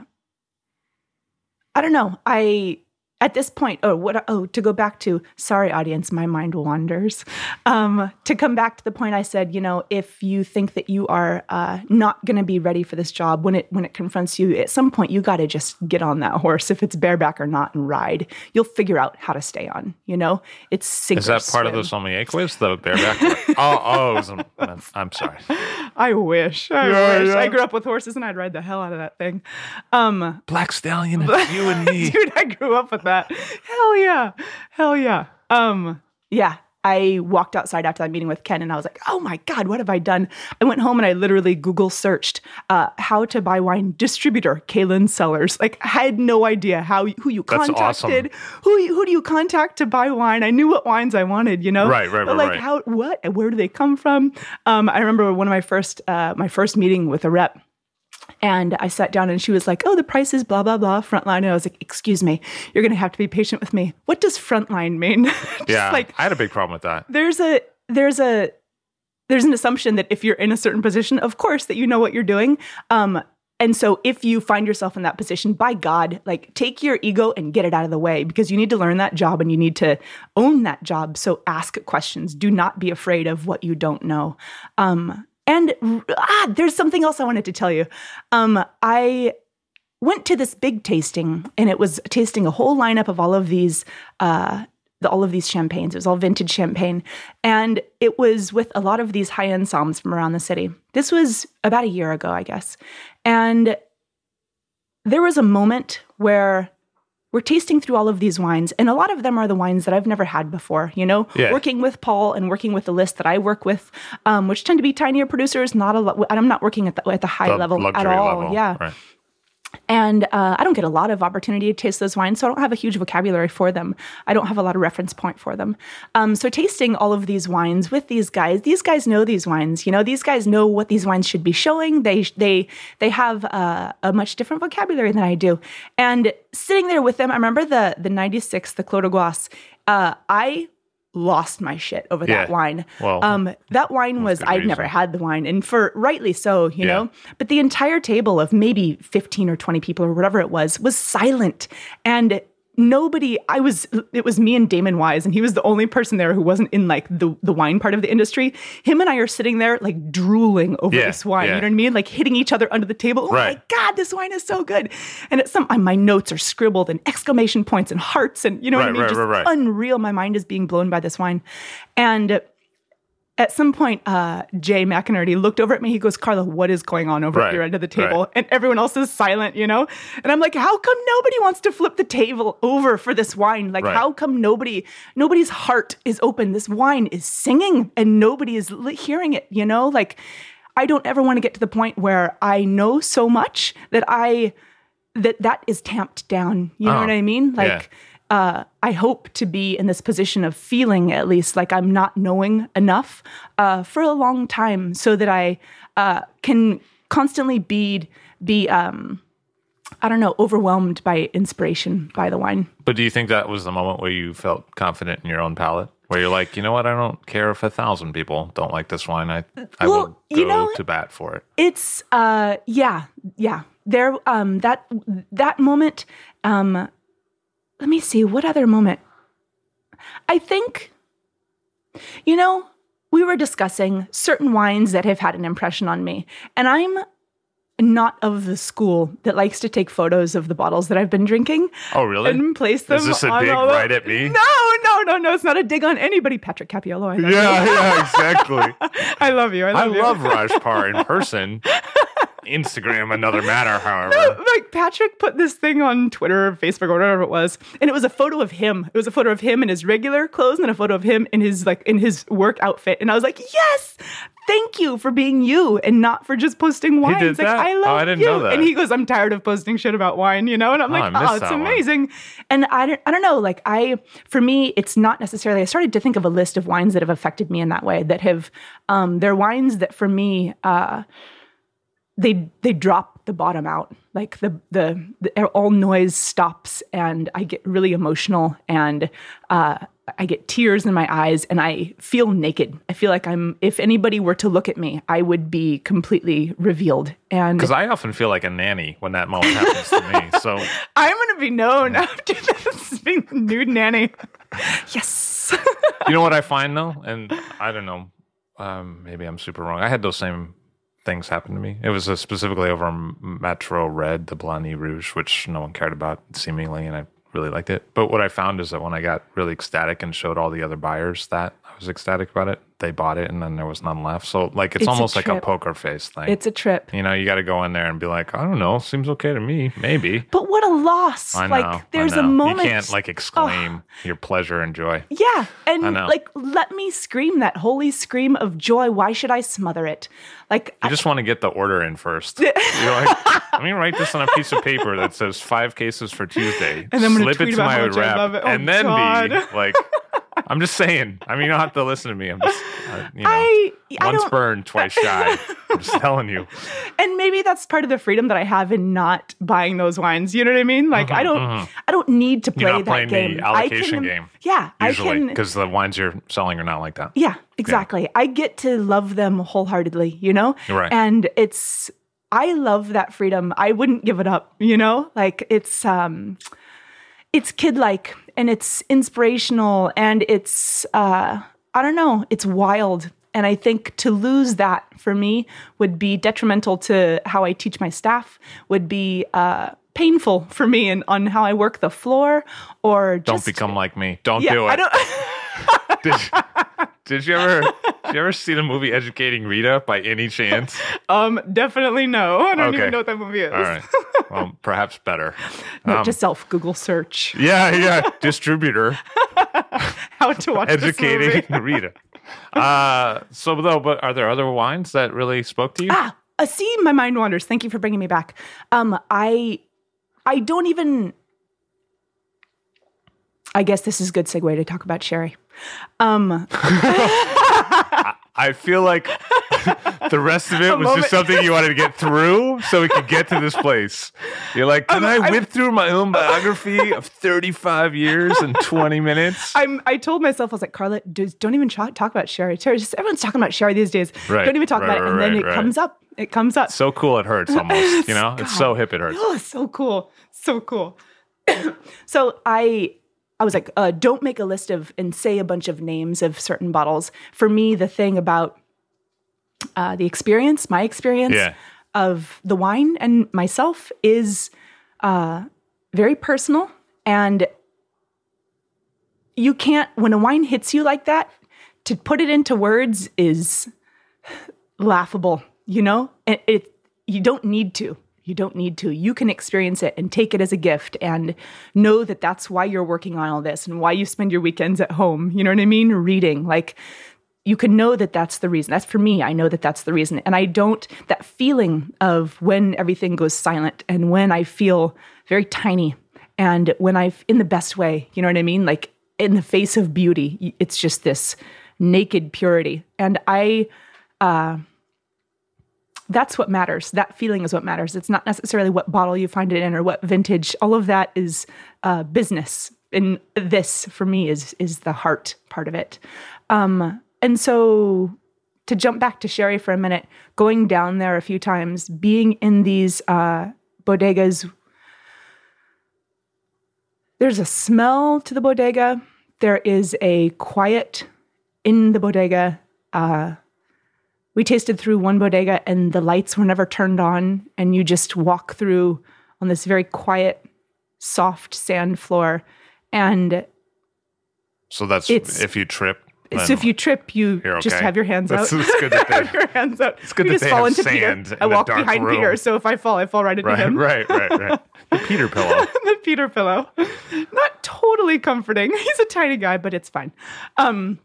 I don't know. I, at this point, oh, what, oh, to go back to, sorry, audience, my mind wanders. Um, to come back to the point I said, you know, if you think that you are uh, not going to be ready for this job when it when it confronts you, at some point you got to just get on that horse, if it's bareback or not, and ride. You'll figure out how to stay on. You know, it's sink Is that part of the sommelier quiz? The bareback? oh, oh, a- I'm sorry. I wish. I Yeah, wish. yeah. I grew up with horses and I'd ride the hell out of that thing. Um, Black Stallion, you and me. dude, I grew up with that. Hell yeah. Hell yeah. Um, yeah. I walked outside after that meeting with Ken and I was like, oh my God, what have I done? I went home and I literally Google searched uh, how to buy wine distributor, Kalen Sellers. Like, I had no idea how who you contacted. Who, you- who do you contact to buy wine? I knew what wines I wanted, you know? Right, right, But right, like, right. how, what, where do they come from? Um, I remember one of my first, uh, my first meeting with a rep. And I sat down and she was like, Oh, the price is blah, blah, blah, frontline. And I was like, Excuse me, you're going to have to be patient with me. What does frontline mean? Yeah. like, I had a big problem with that. there's a, there's a, there's an assumption that if you're in a certain position, of course, that you know what you're doing. Um, and so if you find yourself in that position, by God, like take your ego and get it out of the way because you need to learn that job and you need to own that job. So ask questions. Do not be afraid of what you don't know. Um, and ah, there's something else I wanted to tell you. Um, I went to this big tasting and it was tasting a whole lineup of all of these uh the, all of these champagnes. It was all vintage champagne. And it was with a lot of these high-end somms from around the city. This was about a year ago i guess. And there was a moment where we're tasting through all of these wines and a lot of them are the wines that i've never had before you know Yeah. working with paul and working with the list that i work with um, which tend to be tinier producers not a lot and i'm not working at the, at the high The level at all level. yeah Right. And uh, I don't get a lot of opportunity to taste those wines, so I don't have a huge vocabulary for them. I don't have a lot of reference point for them. Um, so tasting all of these wines with these guys, these guys know these wines. You know, these guys know what these wines should be showing. They they they have uh, a much different vocabulary than I do. And sitting there with them, I remember the the '96, the Clos des Goisses. Uh, I lost my shit over that Yeah. wine. Well, um, that wine was I'd never had the wine, and for rightly so, you Yeah. know. But the entire table of maybe 15 or 20 people or whatever it was was silent. And nobody i was it was me and damon wise and he was the only person there who wasn't in like the the wine part of the industry. Him and i are sitting there like drooling over Yeah, this wine yeah. you know what i mean? Like hitting each other under the table. Oh my god this wine is so good. And at some my notes are scribbled and exclamation points and hearts and you know what i mean? right, just right, right. unreal. My mind is being blown by this wine. And at some point, uh, Jay McInerney looked over at me. He goes, Carla, what is going on over Right, at your end of the table? right. And everyone else is silent, you know? And I'm like, how come nobody wants to flip the table over for this wine? Like, Right. how come nobody, nobody's heart is open? This wine is singing and nobody is hearing it, you know? Like, I don't ever want to get to the point where I know so much that I, that that is tamped down. You know Oh, what I mean? Like, yeah. Uh, I hope to be in this position of feeling at least like I'm not knowing enough uh, for a long time, so that I uh, can constantly be be um, I don't know overwhelmed by inspiration by the wine. But do you think that was the moment where you felt confident in your own palate? Where you're like, you know what? I don't care if a thousand people don't like this wine. I I Well, will go you know- to bat for it. It's uh, yeah, yeah. There um, that that moment. Um, let me see what other moment. I think, you know, we were discussing certain wines that have had an impression on me, and I'm not of the school that likes to take photos of the bottles that I've been drinking Oh, really? and place them. Is this a dig right at me? No, no, no, no. It's not a dig on anybody. Patrick Cappiello. I Yeah, yeah, exactly. I love you. I I love you. love Raj Rajpar in person. Instagram, another matter, however. like Patrick put this thing on Twitter or Facebook or whatever it was, and it was a photo of him. It was a photo of him in his regular clothes and a photo of him in his like in his work outfit. And I was like, yes, thank you for being you and not for just posting wines. did like that? I Oh, love I didn't you. know that. And he goes, I'm tired of posting shit about wine, you know. And I'm Oh, like, oh, it's that one. amazing. And I don't, I don't know. Like I, for me, it's not necessarily. I started to think of a list of wines that have affected me in that way. That have, um, they're wines that for me. uh they they drop the bottom out. Like the, the the all noise stops and i get really emotional and uh i get tears in my eyes and i feel naked. I feel like i'm if anybody were to look at me i would be completely revealed. And Because I often feel like a nanny when that moment happens to me. So. I'm going to be known after this as being nude nanny. Yes. You know what I find though, and I don't know, um, maybe I'm super wrong. I had those same things happened to me. It was uh, specifically over Metro Red, the Blondie Rouge, which no one cared about seemingly, and I really liked it. But what I found is that when I got really ecstatic and showed all the other buyers that was ecstatic about it, they bought it, and then there was none left. So like it's, It's a almost like a poker face thing. it's a trip you know, you got to go in there and be like, I don't know, seems okay to me, maybe. but what a loss I know. like there's I know. a moment you can't like exclaim your pleasure and joy. Yeah, and like let me scream that holy scream of joy. Why should I smother it? Like You just want to get the order in first. You're like, let me write this on a piece of paper that says five cases for Tuesday. And gonna slip it to my rep. Oh, and then God. be like, I'm just saying. I mean, you don't have to listen to me. I'm just, uh, you know, I, I once burned, twice shy. I'm just telling you. and maybe that's part of the freedom that I have in not buying those wines. You know what I mean? Like I don't, I don't need to play Mm-hmm, that game. the I allocation can- game. Yeah, Usually, I can. because the wines you're selling are not like that. Yeah, exactly. I get to love them wholeheartedly, you know? Right. And it's I love that freedom. I wouldn't give it up, you know? Like it's um it's kid-like and it's inspirational and it's uh I don't know, it's wild. And I think to lose that for me would be detrimental to how I teach my staff, would be uh painful for me and on how I work the floor or Don't become like me. Don't yeah, do it. I don't did, did you ever did you ever see the movie Educating Rita by any chance? Um, definitely no. I don't Okay. even know what that movie is. All right. Well, perhaps better. Note Um, to self: Google search Yeah, yeah. Distributor how to watch educating. Rita. Uh, so though, but are there other wines that really spoke to you? Ah, uh, see, my mind wanders. Thank you for bringing me back. Um, I, I don't even. I guess this is a good segue to talk about sherry. Um, I feel like the rest of it was moment. just something you wanted to get through so we could get to this place. You're like, can I I'm- whip through my own biography of 35 years in 20 minutes? I'm. I told myself I was like, Carla, don't even talk about sherry. Sherry, just everyone's talking about sherry these days. Right, Don't even talk right, about it, and then it comes up. It comes up. so cool it hurts almost, you know? It's so hip it hurts. Oh, so cool. So cool. So I I was like, uh, don't make a list of and say a bunch of names of certain bottles. For me, the thing about uh, the experience, my experience Yeah. of the wine and myself is uh, very personal. And you can't, when a wine hits you like that, to put it into words is laughable, you know? And it, you don't need to. You don't need to. You can experience it and take it as a gift and know that that's why you're working on all this and why you spend your weekends at home. You know what I mean? Reading. Like, you can know that that's the reason. That's for me. I know that that's the reason. And I don't, that feeling of when everything goes silent and when I feel very tiny and when I've, in the best way, you know what I mean? Like in the face of beauty, it's just this naked purity. And I, uh, that's what matters. That feeling is what matters. It's not necessarily what bottle you find it in or what vintage. All of that is uh, business. And this, for me, is is the heart part of it. Um, and so, to jump back to Sherry for a minute, going down there a few times, being in these uh, bodegas, there's a smell to the bodega. There is a quiet in the bodega. Uh, we tasted through one bodega and the lights were never turned on, and you just walk through on this very quiet, soft sand floor. And So that's if you trip. so if you trip, you You're just have your hands That's- out. it's good that they- have your hands out. It's good you that just they fall have into sand Peter. in I walk behind room. Peter, so if I fall, I fall right into right, him. right, right, right. The Peter pillow. the Peter pillow. Not totally comforting. He's a tiny guy, but it's fine. Um,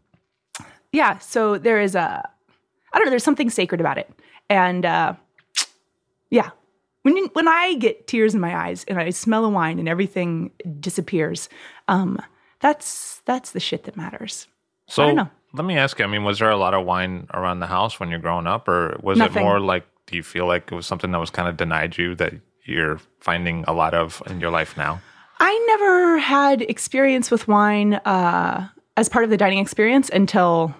yeah. So there is a, I don't know. There's something sacred about it, and uh, yeah, when you, when I get tears in my eyes and I smell a wine and everything disappears, um, that's that's the shit that matters. So I don't know. let me ask you. I mean, was there a lot of wine around the house when you're growing up, or was Nothing. it more like? Do you feel like it was something that was kind of denied you that you're finding a lot of in your life now? I never had experience with wine uh, as part of the dining experience until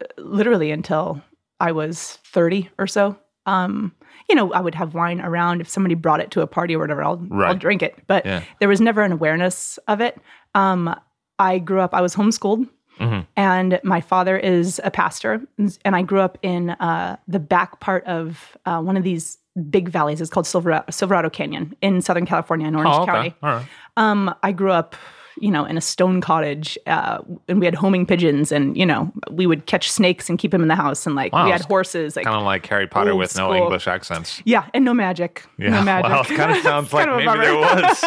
uh, literally until I was 30 or so. Um, you know, I would have wine around if somebody brought it to a party or whatever, I'll, I'll drink it. But Yeah. there was never an awareness of it. Um, I grew up, I was homeschooled. Mhm. And my father is a pastor, and I grew up in uh, the back part of uh, one of these big valleys. It's called Silverado, Silverado Canyon in Southern California, in Orange Oh, okay. County. Right. Um, I grew up, you know, in a stone cottage, uh, and we had homing pigeons, and you know, we would catch snakes and keep them in the house, and like Wow. we had horses, like Kind of like Harry Potter with no. English accents. yeah, and no magic, Yeah. no magic. Well, it kind of sounds like maybe there was.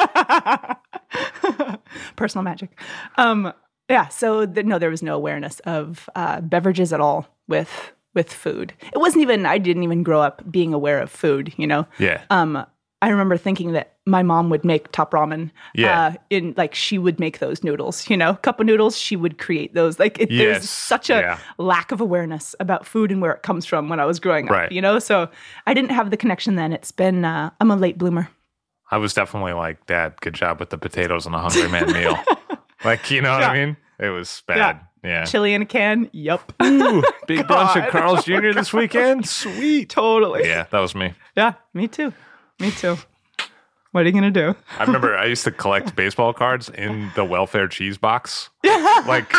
personal magic. Um, yeah, so th- no, there was no awareness of uh, beverages at all with with food. It wasn't even. I didn't even grow up being aware of food. You know. Yeah. Um, I remember thinking that my mom would make top ramen. Yeah. Uh, in like she would make those noodles. You know, cup of noodles. She would create those. Like it, Yes, there's such a yeah. lack of awareness about food and where it comes from when I was growing up. Right. You know, so I didn't have the connection then. It's been. Uh, I'm a late bloomer. I was definitely like, Dad, good job with the potatoes and the Hungry Man meal. Like, you know what I mean? It was bad. Yeah. Chili in a can. Yup. Ooh, big brunch God. at Carl's Jr. this weekend. Sweet. totally. Yeah, that was me. Yeah, me too. Me too. What are you gonna do? I remember I used to collect baseball cards in the welfare cheese box. Like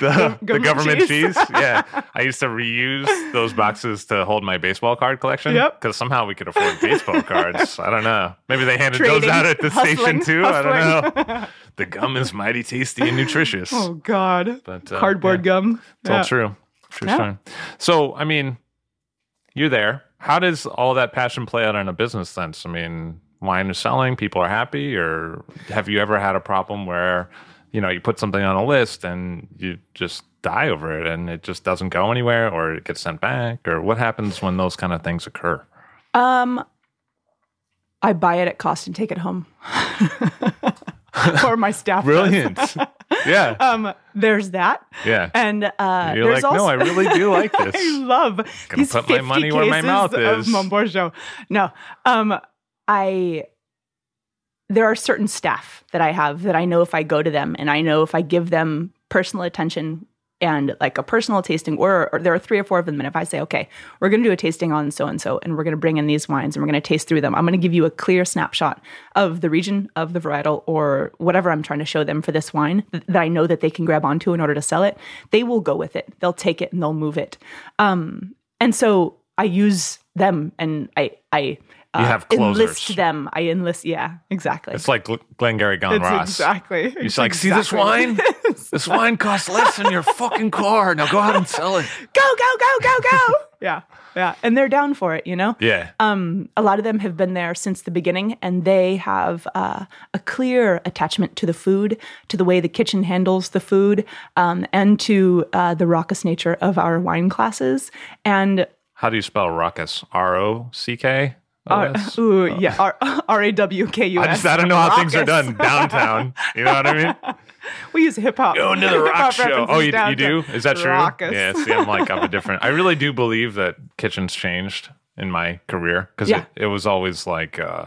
the, the government cheese. cheese. Yeah. I used to reuse those boxes to hold my baseball card collection. Yep. Because somehow we could afford baseball cards. I don't know. Maybe they handed Trading, those out at the hustling, station too. I don't know. The gum is mighty tasty and nutritious. Oh God, But, uh, cardboard yeah. gum. It's all true. True Yeah. story. So, I mean, you're there. How does all that passion play out in a business sense? I mean, wine is selling, people are happy, or have you ever had a problem where, you know, you put something on a list and you just die over it and it just doesn't go anywhere or it gets sent back? Or what happens when those kind of things occur? Um, I buy it at cost and take it home, or my staff. Brilliant. yeah. Um, there's that, Yeah. and uh, You're there's like, also no, I really do like this. I love Going these put my money where my mouth is. Monborgeau. No, um, I. There are certain staff that I have that I know if I go to them and I know if I give them personal attention and like a personal tasting, or, or there are three or four of them, and if I say, okay, we're going to do a tasting on so and so, and we're going to bring in these wines and we're going to taste through them, I'm going to give you a clear snapshot of the region of the varietal or whatever I'm trying to show them for this wine th- that I know that they can grab onto in order to sell it. They will go with it. They'll take it and they'll move it. Um, and so I use them and I I uh, You have enlist them. I enlist. Yeah, exactly. It's like Gl- Glengarry Gone It's Ross. exactly. You're It's like, see this wine? This wine costs less than your fucking car. Now go out and sell it. go go go go go. yeah, yeah, and they're down for it. You know. Yeah. Um, a lot of them have been there since the beginning, and they have uh, a clear attachment to the food, to the way the kitchen handles the food, um, and to uh, the raucous nature of our wine classes. And How do you spell raucous? R O C K? Uh, ooh, yeah, R R A W K U S. I just I don't know how things are done downtown. You know what I mean? We use hip hop. Going to the rock show. Oh, you, you do? Is that true? Raucous. Yeah. See, I'm like I'm a different. I really do believe that kitchens changed in my career because Yeah. it, it was always like, uh,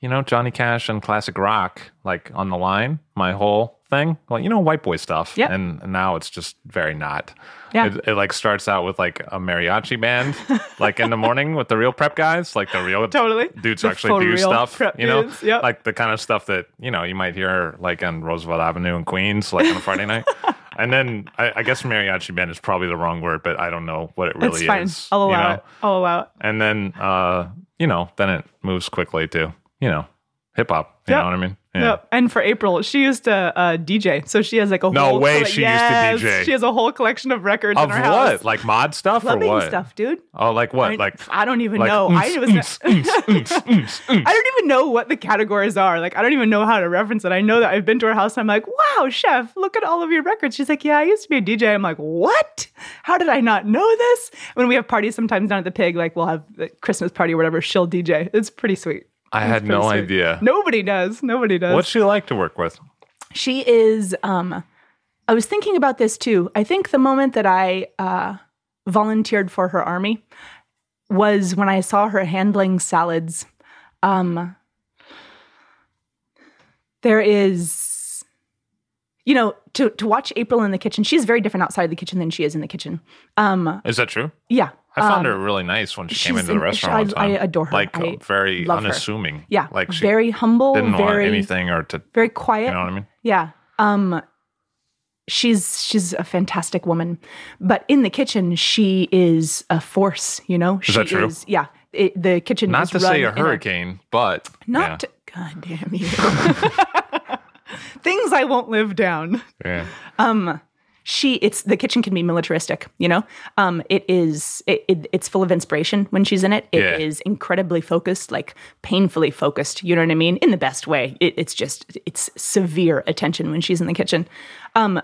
you know, Johnny Cash and classic rock like on the line. My whole thing, like you know, white boy stuff. Yep. And now it's just very not. Yeah. It, it like starts out with like a mariachi band, like in the morning with the real prep guys, like the real Totally. dudes The who actually do stuff. You know, dudes, yep. like the kind of stuff that you know you might hear like on Roosevelt Avenue in Queens, like on a Friday night. And then I, I guess mariachi band is probably the wrong word, but I don't know what it It's really fine. is. I'll you allow know? it. I'll allow it. And then uh, you know, then it moves quickly to you know hip hop. You Yep. know what I mean? Yeah. Yep. And for April, she used to uh, DJ, so she has like a No whole way she used to DJ. She has a whole collection of records Of in her what? house. Like mod stuff Clubbing or what? stuff, dude. Oh, like what? I, like I don't even like know. I was. I don't even know what the categories are. Like, I don't even know how to reference it. I know that I've been to her house. And I'm like, wow, chef, look at all of your records. She's like, yeah, I used to be a DJ. I'm like, what? How did I not know this? When we have parties sometimes down at the pig, like we'll have the Christmas party or whatever, she'll DJ. It's pretty sweet. I had no sweet. idea. Nobody does. Nobody does. What's she like to work with? She is. Um, I was thinking about this too. I think the moment that I uh, volunteered for her army was when I saw her handling salads. Um, there is, you know, to to watch April in the kitchen. She's very different outside the kitchen than she is in the kitchen. Um, Is that true? yeah, I found um, her really nice when she came into the an- restaurant. I-. I adore her. Like I very love her. unassuming. yeah, like she very humble, didn't want very anything or to. very quiet. You know what I mean? Yeah. Um she's she's a fantastic woman. But in the kitchen she is a force, you know? She that true? is yeah. It, the kitchen Not is to say a hurricane, but not God damn you. Things I won't live down. Yeah. Um she it's the kitchen can be militaristic you know? Um it is it, it it's full of inspiration when she's in it. It is Yeah. incredibly focused like painfully focused you know what i mean? In the best way. It, it's just it's severe attention when she's in the kitchen. Um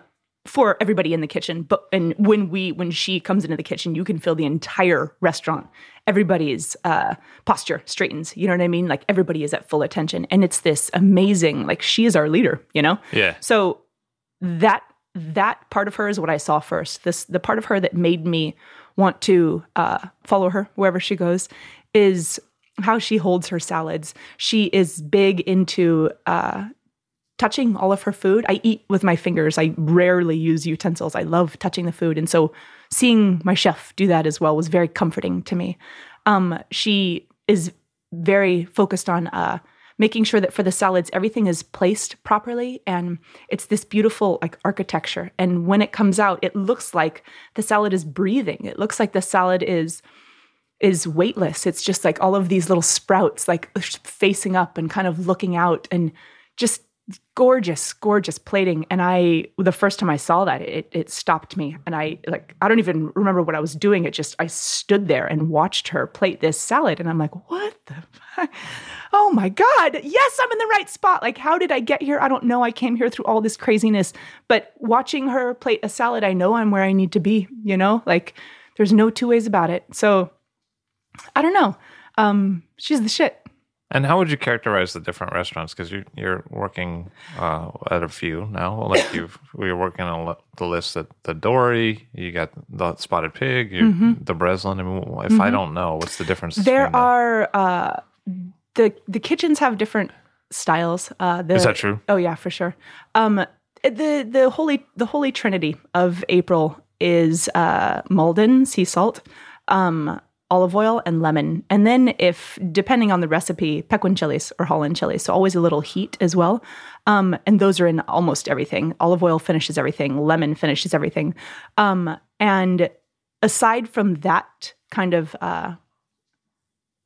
for everybody in the kitchen but and when we when she comes into the kitchen you can feel the entire restaurant. Everybody's uh posture straightens you know what i mean? Like everybody is at full attention. And it's this amazing like she is our leader you know? Yeah. so that that part of her is what I saw first. This the part of her that made me want to uh, follow her wherever she goes is how she holds her salads. She is big into uh, touching all of her food. I eat with my fingers. I rarely use utensils. I love touching the food, and so seeing my chef do that as well was very comforting to me. Um, she is very focused on uh, making sure that for the salads everything is placed properly and it's this beautiful like architecture. And when it comes out it looks like the salad is breathing. It looks like the salad is is weightless. It's just like all of these little sprouts like uh, facing up and kind of looking out and just gorgeous gorgeous plating. And i the first time i saw that it it stopped me. And i like i don't even remember what i was doing. It just i stood there and watched her plate this salad. And i'm like what the fuck? oh my god. Yes i'm in the right spot. Like how did i get here? I don't know. I came here through all this craziness. But watching her plate a salad i know i'm where i need to be you know? Like there's no two ways about it. So i don't know. Um she's the shit And how would you characterize the different restaurants? Because you, you're working uh, at a few now. Like you've, we were working on the list at the Dory. You got the Spotted Pig. You, The Breslin. I mean, if I don't know, what's the difference? Mm-hmm. There are uh, the the kitchens have different styles. Uh, the, Is that true? Oh yeah, for sure. Um, the the holy the holy trinity of April is uh, Maldon sea salt, um, olive oil, and lemon. And then, if depending on the recipe, Pequin chilies or Holland chilies. So always a little heat as well. Um, and those are in almost everything. Olive oil finishes everything. Lemon finishes everything. Um, and aside from that kind of uh,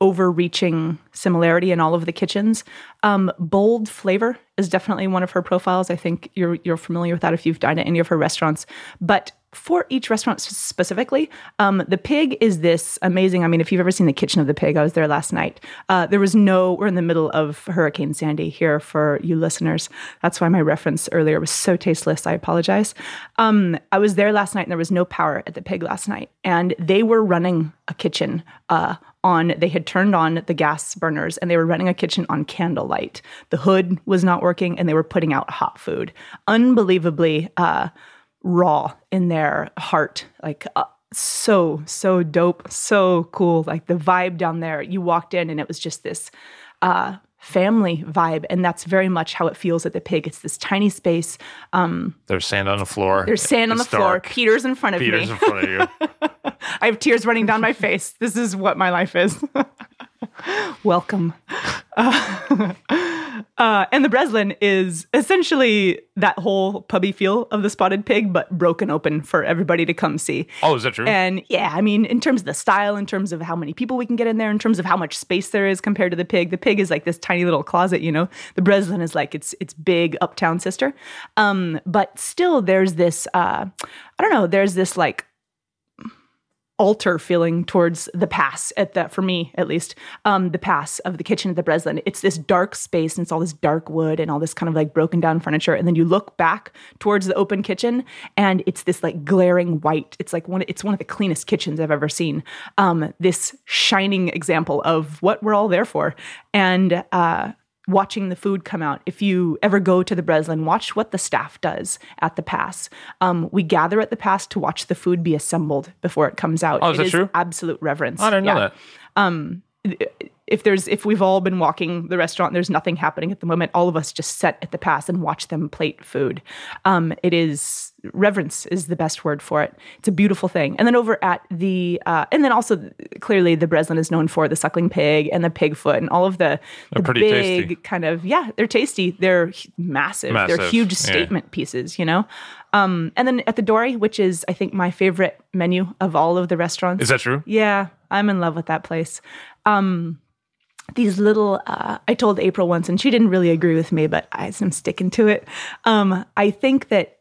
overreaching similarity in all of the kitchens. Um, bold flavor is definitely one of her profiles. I think you're you're familiar with that if you've dined at any of her restaurants. But for each restaurant specifically, um, the pig is this amazing. I mean, if you've ever seen the kitchen of the pig, I was there last night. Uh, there was no. We're in the middle of Hurricane Sandy here for you listeners. That's why my reference earlier was so tasteless. I apologize. Um, I was there last night, and there was no power at the pig last night, and they were running a kitchen. Uh, on they had turned on the gas burners and they were running a kitchen on candlelight the hood was not working and they were putting out hot food unbelievably uh, raw in their heart like uh, so so dope so cool like the vibe down there you walked in and it was just this uh, family vibe and that's very much how it feels at the pig it's this tiny space um, There's sand on the floor. there's sand on the It's floor peter's in front of Peter's me in front of you. I have tears running down my face. This is what my life is. Welcome. Uh, uh, and the Breslin is essentially that whole pubby feel of the spotted pig, but broken open for everybody to come see. Oh, is that true? And yeah, I mean, in terms of the style, in terms of how many people we can get in there, in terms of how much space there is compared to the pig, the pig is like this tiny little closet, you know. The Breslin is like its its big uptown sister. Um, but still, there's this uh, I don't know, there's this like altar feeling towards the pass at that for me at least um the pass of the kitchen at the breslin. It's this dark space and it's all this dark wood and all this kind of like broken down furniture. And then you look back towards the open kitchen and it's this like glaring white. It's like one it's one of the cleanest kitchens i've ever seen. Um this shining example of what we're all there for. And uh watching the food come out. If you ever go to the Breslin, watch what the staff does at the pass. Um, we gather at the pass to watch the food be assembled before it comes out. Oh, is It that true? Absolute reverence. I didn't know Yeah. that. If there's if we've all been walking the restaurant, there's nothing happening at the moment. All of us just sit at the pass and watch them plate food. Um, it is reverence is the best word for it. It's a beautiful thing. And then over at the uh, and then also clearly the Breslin is known for the suckling pig and the pig foot and all of the, the pretty big tasty. kind of yeah they're tasty. They're hu- massive. They're Massive, huge yeah. statement pieces. You know. Um, and then at the Dory, which is I think my favorite menu of all of the restaurants. Is that true? Yeah, I'm in love with that place. Um, these little, uh, I told April once, and she didn't really agree with me, but I, I'm sticking to it. Um, I think that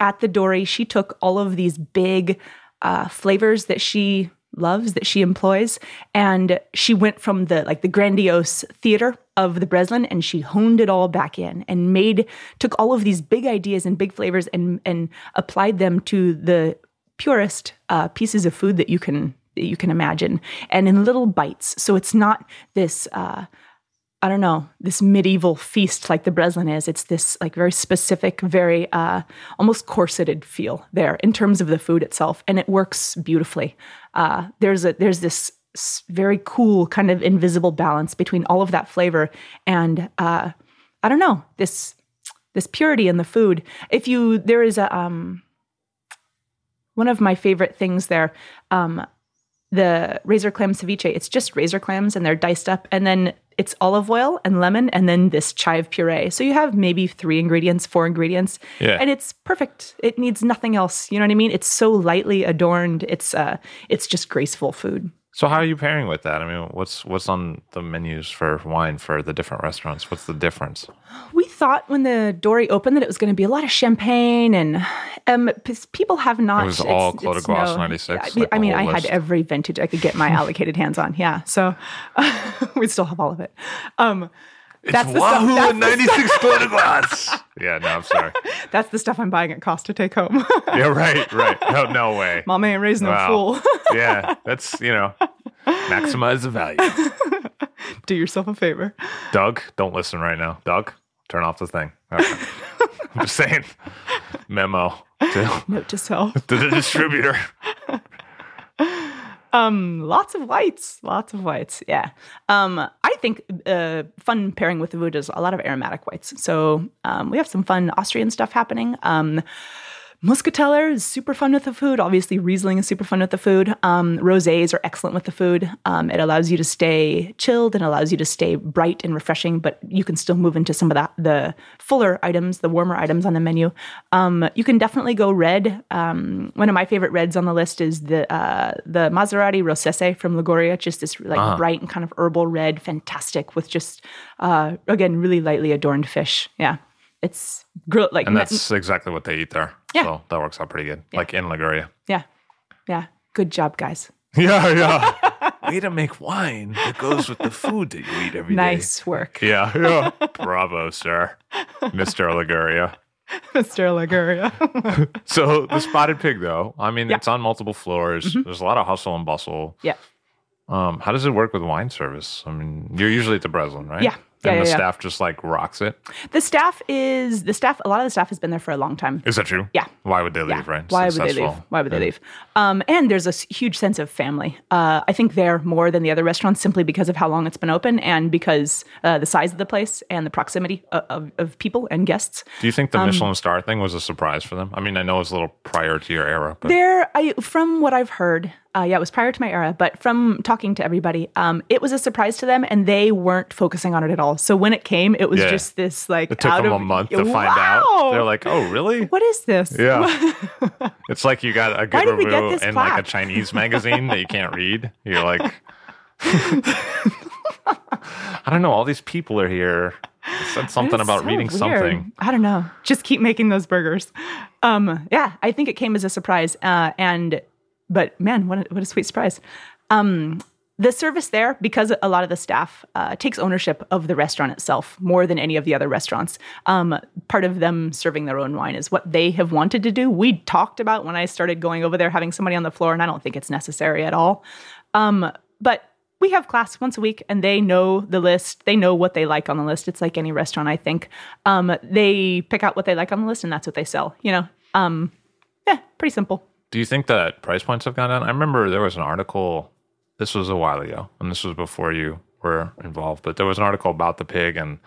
at the Dory, she took all of these big uh, flavors that she loves, that she employs, and she went from the like the grandiose theater of the Breslin, and she honed it all back in and made took all of these big ideas and big flavors and and applied them to the purest uh, pieces of food that you can that you can imagine, and in little bites. So it's not this. Uh, I don't know, this medieval feast like the Breslin is. It's this like very specific, very uh, almost corseted feel there in terms of the food itself, and it works beautifully. Uh, there's a there's this very cool kind of invisible balance between all of that flavor and uh, I don't know this this purity in the food. If you there is a um, one of my favorite things there. Um, the razor clam ceviche. It's just razor clams and they're diced up, and then it's olive oil and lemon, and then this chive puree. So you have maybe three ingredients, four ingredients, Yeah. and it's perfect. It needs nothing else. You know what I mean? It's so lightly adorned. It's uh, it's just graceful food. So how are you pairing with that? I mean, what's what's on the menus for wine for the different restaurants? What's the difference? We thought when the Dory opened that it was going to be a lot of champagne, and um, people have not. It was all Clos de it's Grace no- 96, I, like I mean, I had every vintage I could get my allocated hands on. Yeah, so we still have all of it. Um, that's the stuff. That's the, ninety six Clos des Goisses. Yeah, no, I'm sorry. that's the stuff I'm buying at cost to take home. Yeah, right, right. No, no way. Mom ain't raising no Wow. fool. Yeah, that's you know, maximize the value. Do yourself a favor. Doug, don't listen right now. Doug, turn off the thing. Okay. I'm just saying. Memo to, Note to self. to the distributor. Um, lots of whites, lots of whites. Yeah. Um, I think uh, fun pairing with the food is a lot of aromatic whites. So um, we have some fun Austrian stuff happening. Um, Muskateller is super fun with the food. Obviously, Riesling is super fun with the food. Um, rosés are excellent with the food. Um, it allows you to stay chilled and allows you to stay bright and refreshing, but you can still move into some of that the fuller items, the warmer items on the menu. Um, you can definitely go red. Um, one of my favorite reds on the list is the uh, the Maccario Rossese from Liguria. Just this like bright and kind of herbal red, fantastic with just uh, again really lightly adorned fish. Yeah, it's grilled like And that's exactly what they eat there. Yeah. So that works out pretty good. Like in Liguria. yeah, yeah. Good job, guys. Yeah, yeah. Way to make wine that goes with the food that you eat every day. Nice work, Yeah, yeah. Bravo, sir. Mr. Liguria. Mr. Liguria. So the spotted pig, though, I mean, Yeah. it's on multiple floors. There's a lot of hustle and bustle. yeah. Um, how does it work with wine service? I mean, you're usually at the Breslin, right? Yeah. And yeah, the yeah. staff just like rocks it. The staff is the staff. A lot of the staff has been there for a long time. Is that true? Yeah. Why would they leave, right? Why would they leave? Why would they leave? Um, and there's a huge sense of family. Uh, I think there more than the other restaurants simply because of how long it's been open and because uh, the size of the place and the proximity of, of, of people and guests. Do you think Um, the Michelin star thing was a surprise for them? I mean, I know it's a little prior to your era, but There, I from what I've heard, uh, yeah, it was prior to my era, but from talking to everybody, um, it was a surprise to them, and they weren't focusing on it at all. So when it came, it was Yeah. just this like it took out them of a month to find Wow! out. They're like, "Oh, really?" "What is this?" Yeah. it's like you got a good Why did we get review in like a? Chinese magazine that you can't read. You're like, I don't know. All these people are here. It said something about so reading weird. something. I don't know. Just keep making those burgers. Um, yeah, I think it came as a surprise. Uh, and but man, what a, what a sweet surprise. Um, the service there, because a lot of the staff uh, takes ownership of the restaurant itself more than any of the other restaurants. Um, part of them serving their own wine is what they have wanted to do. We talked about when I started going over there having somebody on the floor, and I don't think it's necessary at all. Um, but we have class once a week and they know the list. They know what they like on the list. It's like any restaurant, I think. Um, they pick out what they like on the list and that's what they sell, you know? Um, yeah, pretty simple. Do you think that price points have gone down? I remember there was an article. This was a while ago, and this was before you were involved. But there was an article about the pig, and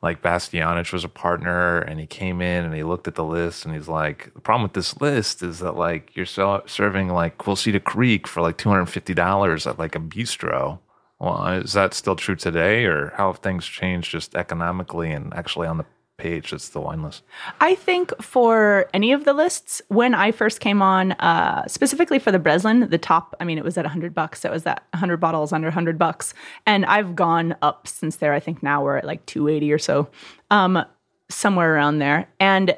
like Bastianich was a partner, and he came in and he looked at the list, and he's like, "The problem with this list is that like you're serving like Quilceda Creek for like two hundred fifty dollars at like a bistro." Well, is that still true today, or how have things changed just economically and actually on the page that's the wine list? I think for any of the lists, when I first came on, uh, specifically for the Breslin, the top, I mean, it was at 100 bucks. So it was at 100 bottles under 100 bucks. And I've gone up since there. I think now we're at like 280 or so, um, somewhere around there. And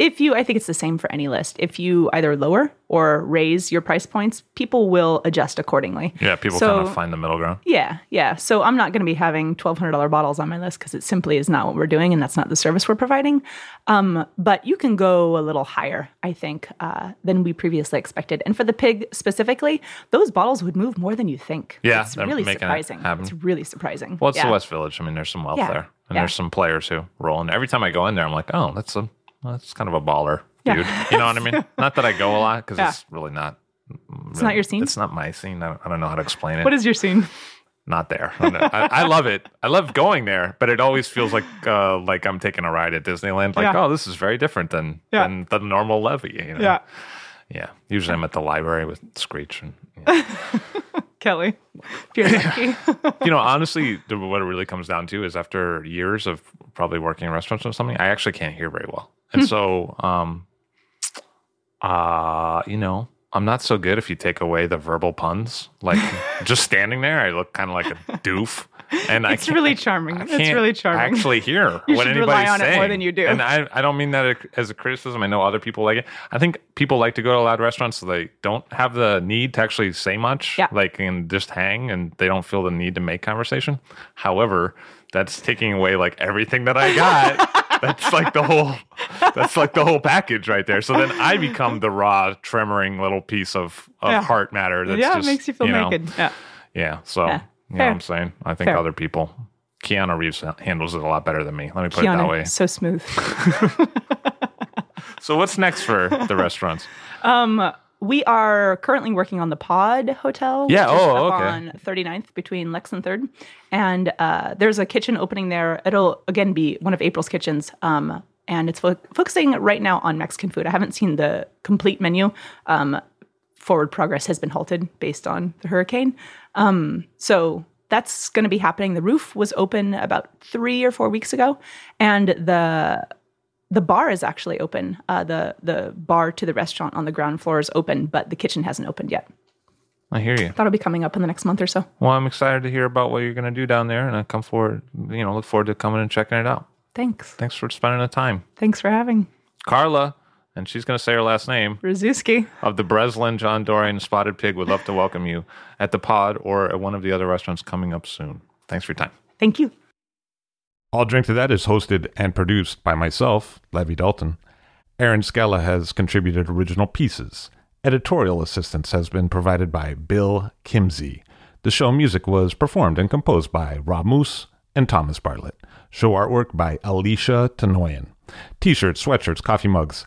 if you, I think it's the same for any list. If you either lower or raise your price points, people will adjust accordingly. Yeah, people So- kind of find the middle ground. Yeah, yeah. So I'm not going to be having $1,200 bottles on my list because it simply is not what we're doing and that's not the service we're providing. Um, but you can go a little higher, I think, uh, than we previously expected. And for the pig specifically, those bottles would move more than you think. Yeah, it's really it surprising. happen. It's really surprising. Well, it's yeah. the West Village. I mean, there's some wealth Yeah. there, and Yeah. there's some players who roll. And every time I go in there, I'm like, oh, that's a that's kind of a baller Yeah. dude. You know what I mean? not that I go a lot because Yeah. it's really not. It's not your scene? It's not my scene. I don't, I don't know how to explain it. What is your scene? not there. I. I, love it. I love going there, but it always feels like uh, like I'm taking a ride at Disneyland. Like, Yeah. oh, this is very different than than the normal Levi. You know? yeah. Usually, I'm at the library with Screech and. yeah. Kelly. If you're lucky. you know, honestly, what it really comes down to is after years of probably working in restaurants or something, I actually can't hear very well. And so, um, uh, you know, I'm not so good if you take away the verbal puns. Like just standing there, I look kind of like a doof. And I It's really charming. It's really charming. Actually, hear You what should rely on it more than you do. And I, I don't mean that as a criticism. I know other people like it. I think people like to go to loud restaurants so they don't have the need to actually say much. Yeah. Like and just hang, and they don't feel the need to make conversation. However, that's taking away like everything that I got. that's like the whole. That's like the whole package right there. So then I become the raw, tremoring little piece of, of Yeah. heart matter. That's yeah, just, it makes you feel know, naked. Yeah. yeah. So, Yeah. You know what I'm saying? I think Fair. other people, Keanu Reeves handles it a lot better than me. Let me put it that way. so smooth. So, what's next for the restaurants? we are currently working on the Pod Hotel. Yeah, which is oh, okay. On 39th between Lex and Third, and uh, there's a kitchen opening there. It'll again be one of April's kitchens. Um, and it's fo- focusing right now on Mexican food. I haven't seen the complete menu. Um, forward progress has been halted based on the hurricane. Um, so that's going to be happening. The roof was open about three or four weeks ago, and the the bar is actually open. Uh, the the bar to the restaurant on the ground floor is open, but the kitchen hasn't opened yet. I hear you. That'll be coming up in the next month or so. Well, I'm excited to hear about what you're going to do down there, and I come forward. You know, look forward to coming and checking it out. Thanks. Thanks for spending the time, Thanks for having Carla. And she's going to say her last name Rzeszewski. of the Breslin John Dory and Spotted Pig. Would love to welcome you at the Pod or at one of the other restaurants coming up soon. Thanks for your time. Thank you. I'll Drink to That is hosted and produced by myself, Levi Dalton. Aaron Scala has contributed original pieces. Editorial assistance has been provided by Bill Kimsey. The show music was performed and composed by Rob Moose and Thomas Bartlett. Show artwork by Alicia Tenoyan. T-shirts, sweatshirts, coffee mugs,